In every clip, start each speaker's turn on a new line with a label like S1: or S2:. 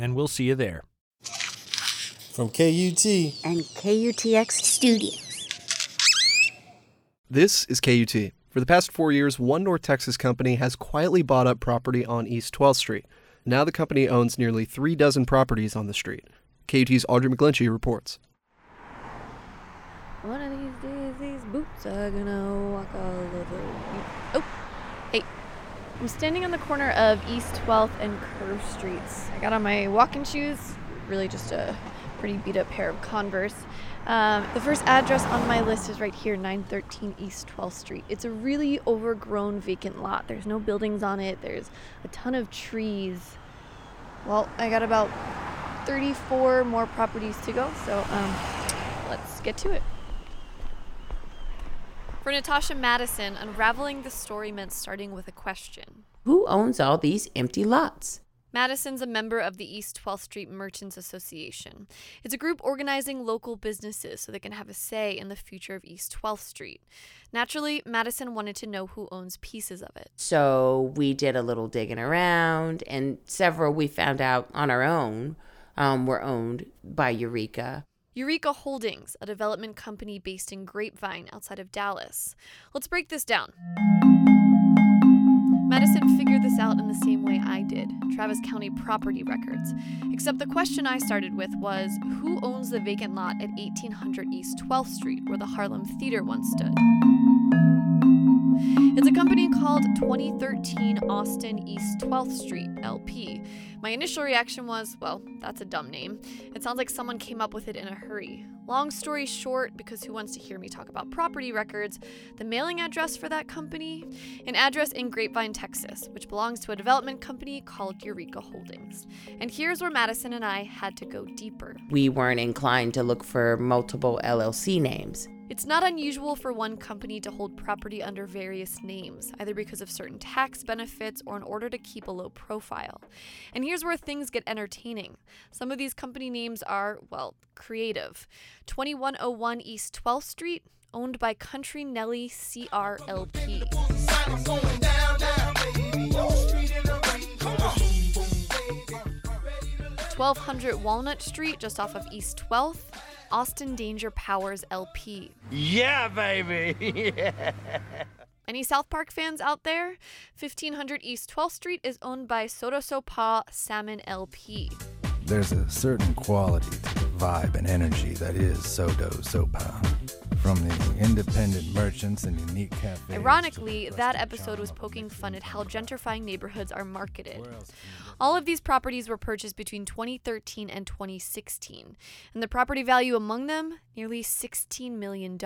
S1: and we'll see you there.
S2: From KUT
S3: and KUTX Studios.
S4: This is KUT. For the past four years, one North Texas company has quietly bought up property on East 12th Street. Now the company owns nearly three dozen properties on the street. KUT's Audrey McGlinchey reports.
S5: One of these days, these boots are gonna walk all over you. Hey, I'm standing on the corner of East 12th and Curve Streets. I got on my walking shoes, really just a pretty beat up pair of Converse. Um, the first address on my list is right here, 913 East 12th Street. It's a really overgrown vacant lot. There's no buildings on it, there's a ton of trees. Well, I got about 34 more properties to go, so um, let's get to it. For Natasha Madison, unraveling the story meant starting with a question
S6: Who owns all these empty lots?
S5: Madison's a member of the East 12th Street Merchants Association. It's a group organizing local businesses so they can have a say in the future of East 12th Street. Naturally, Madison wanted to know who owns pieces of it.
S6: So we did a little digging around, and several we found out on our own um, were owned by Eureka.
S5: Eureka Holdings, a development company based in Grapevine outside of Dallas. Let's break this down. Madison figured this out in the same way I did Travis County property records. Except the question I started with was who owns the vacant lot at 1800 East 12th Street where the Harlem Theater once stood? It's a company called 2013 Austin East 12th Street LP. My initial reaction was, well, that's a dumb name. It sounds like someone came up with it in a hurry. Long story short, because who wants to hear me talk about property records, the mailing address for that company? An address in Grapevine, Texas, which belongs to a development company called Eureka Holdings. And here's where Madison and I had to go deeper.
S6: We weren't inclined to look for multiple LLC names.
S5: It's not unusual for one company to hold property under various names, either because of certain tax benefits or in order to keep a low profile. And here's where things get entertaining. Some of these company names are, well, creative. 2101 East 12th Street, owned by Country Nelly CRLP. 1200 Walnut Street, just off of East 12th, Austin Danger Powers LP.
S7: Yeah, baby! yeah.
S5: Any South Park fans out there? 1500 East 12th Street is owned by Soda Pa Salmon LP.
S8: There's a certain quality to the vibe and energy that is Sodo Sopa. From the independent merchants and unique cafes.
S5: Ironically, that episode was poking fun at how gentrifying neighborhoods are marketed. All of these properties were purchased between 2013 and 2016, and the property value among them nearly $16 million.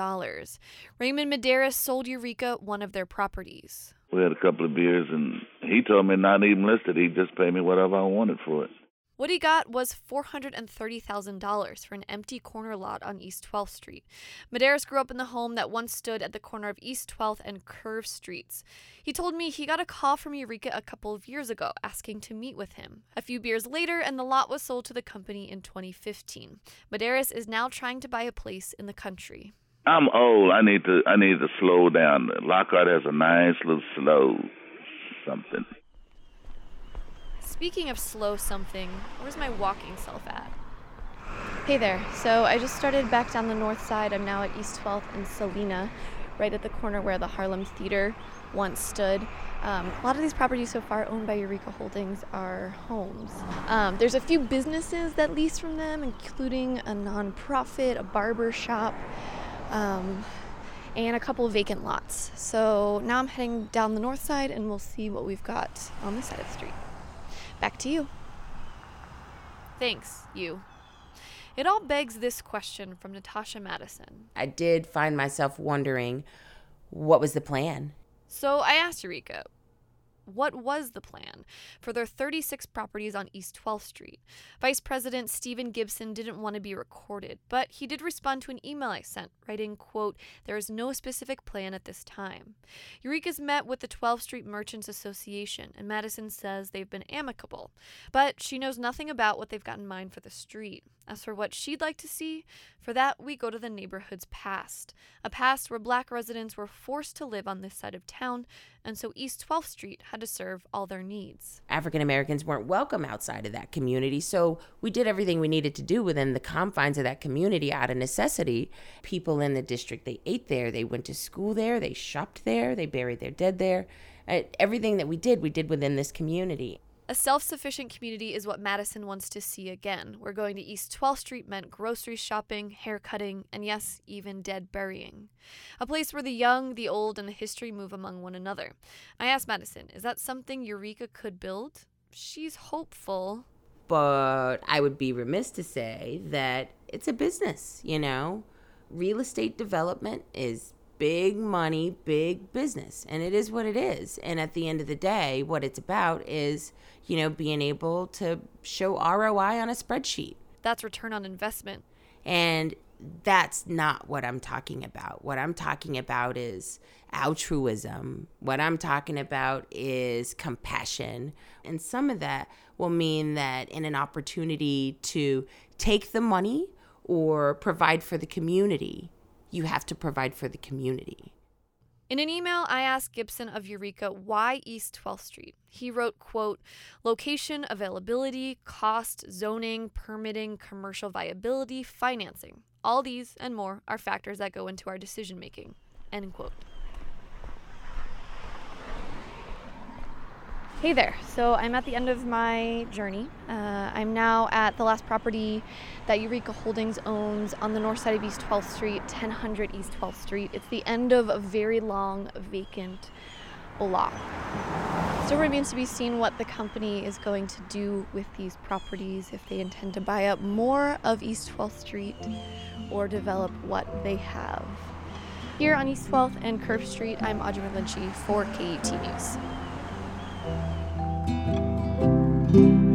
S5: Raymond Medeiros sold Eureka one of their properties.
S9: We had a couple of beers, and he told me not even listed. He'd just pay me whatever I wanted for it.
S5: What he got was $430,000 for an empty corner lot on East 12th Street. Medeiros grew up in the home that once stood at the corner of East 12th and Curve Streets. He told me he got a call from Eureka a couple of years ago asking to meet with him. A few beers later, and the lot was sold to the company in 2015. Medeiros is now trying to buy a place in the country.
S9: I'm old. I need to. I need to slow down. Lockhart has a nice little slow something.
S5: Speaking of slow something, where's my walking self at? Hey there. So I just started back down the north side. I'm now at East 12th and Salina, right at the corner where the Harlem Theater once stood. Um, a lot of these properties so far owned by Eureka Holdings are homes. Um, there's a few businesses that lease from them, including a nonprofit, a barber shop, um, and a couple vacant lots. So now I'm heading down the north side and we'll see what we've got on this side of the street. Back to you. Thanks, you. It all begs this question from Natasha Madison.
S6: I did find myself wondering what was the plan?
S5: So I asked Eureka, what was the plan for their 36 properties on East 12th Street. Vice President Stephen Gibson didn't want to be recorded, but he did respond to an email I sent, writing, quote, There is no specific plan at this time. Eureka's met with the 12th Street Merchants Association, and Madison says they've been amicable, but she knows nothing about what they've got in mind for the street. As for what she'd like to see, for that we go to the neighborhood's past, a past where black residents were forced to live on this side of town, and so East 12th Street had to serve all their needs.
S6: African Americans weren't welcome outside of that community, so we did everything we needed to do within the confines of that community out of necessity. People in the district, they ate there, they went to school there, they shopped there, they buried their dead there. Uh, everything that we did, we did within this community.
S5: A self sufficient community is what Madison wants to see again, where going to East 12th Street meant grocery shopping, hair cutting, and yes, even dead burying. A place where the young, the old, and the history move among one another. I asked Madison, is that something Eureka could build? She's hopeful.
S6: But I would be remiss to say that it's a business, you know? Real estate development is big money, big business, and it is what it is. And at the end of the day, what it's about is, you know, being able to show ROI on a spreadsheet.
S5: That's return on investment.
S6: And that's not what I'm talking about. What I'm talking about is altruism. What I'm talking about is compassion. And some of that will mean that in an opportunity to take the money or provide for the community, you have to provide for the community.
S5: In an email, I asked Gibson of Eureka why East 12th Street. He wrote, quote, location, availability, cost, zoning, permitting, commercial viability, financing. All these and more are factors that go into our decision making. End quote. Hey there. So I'm at the end of my journey. Uh, I'm now at the last property that Eureka Holdings owns on the north side of East 12th Street, 1000 East 12th Street. It's the end of a very long vacant block. Still remains to be seen what the company is going to do with these properties, if they intend to buy up more of East 12th Street or develop what they have. Here on East 12th and Curve Street, I'm Audrey McGlinchey for KUT News. thank you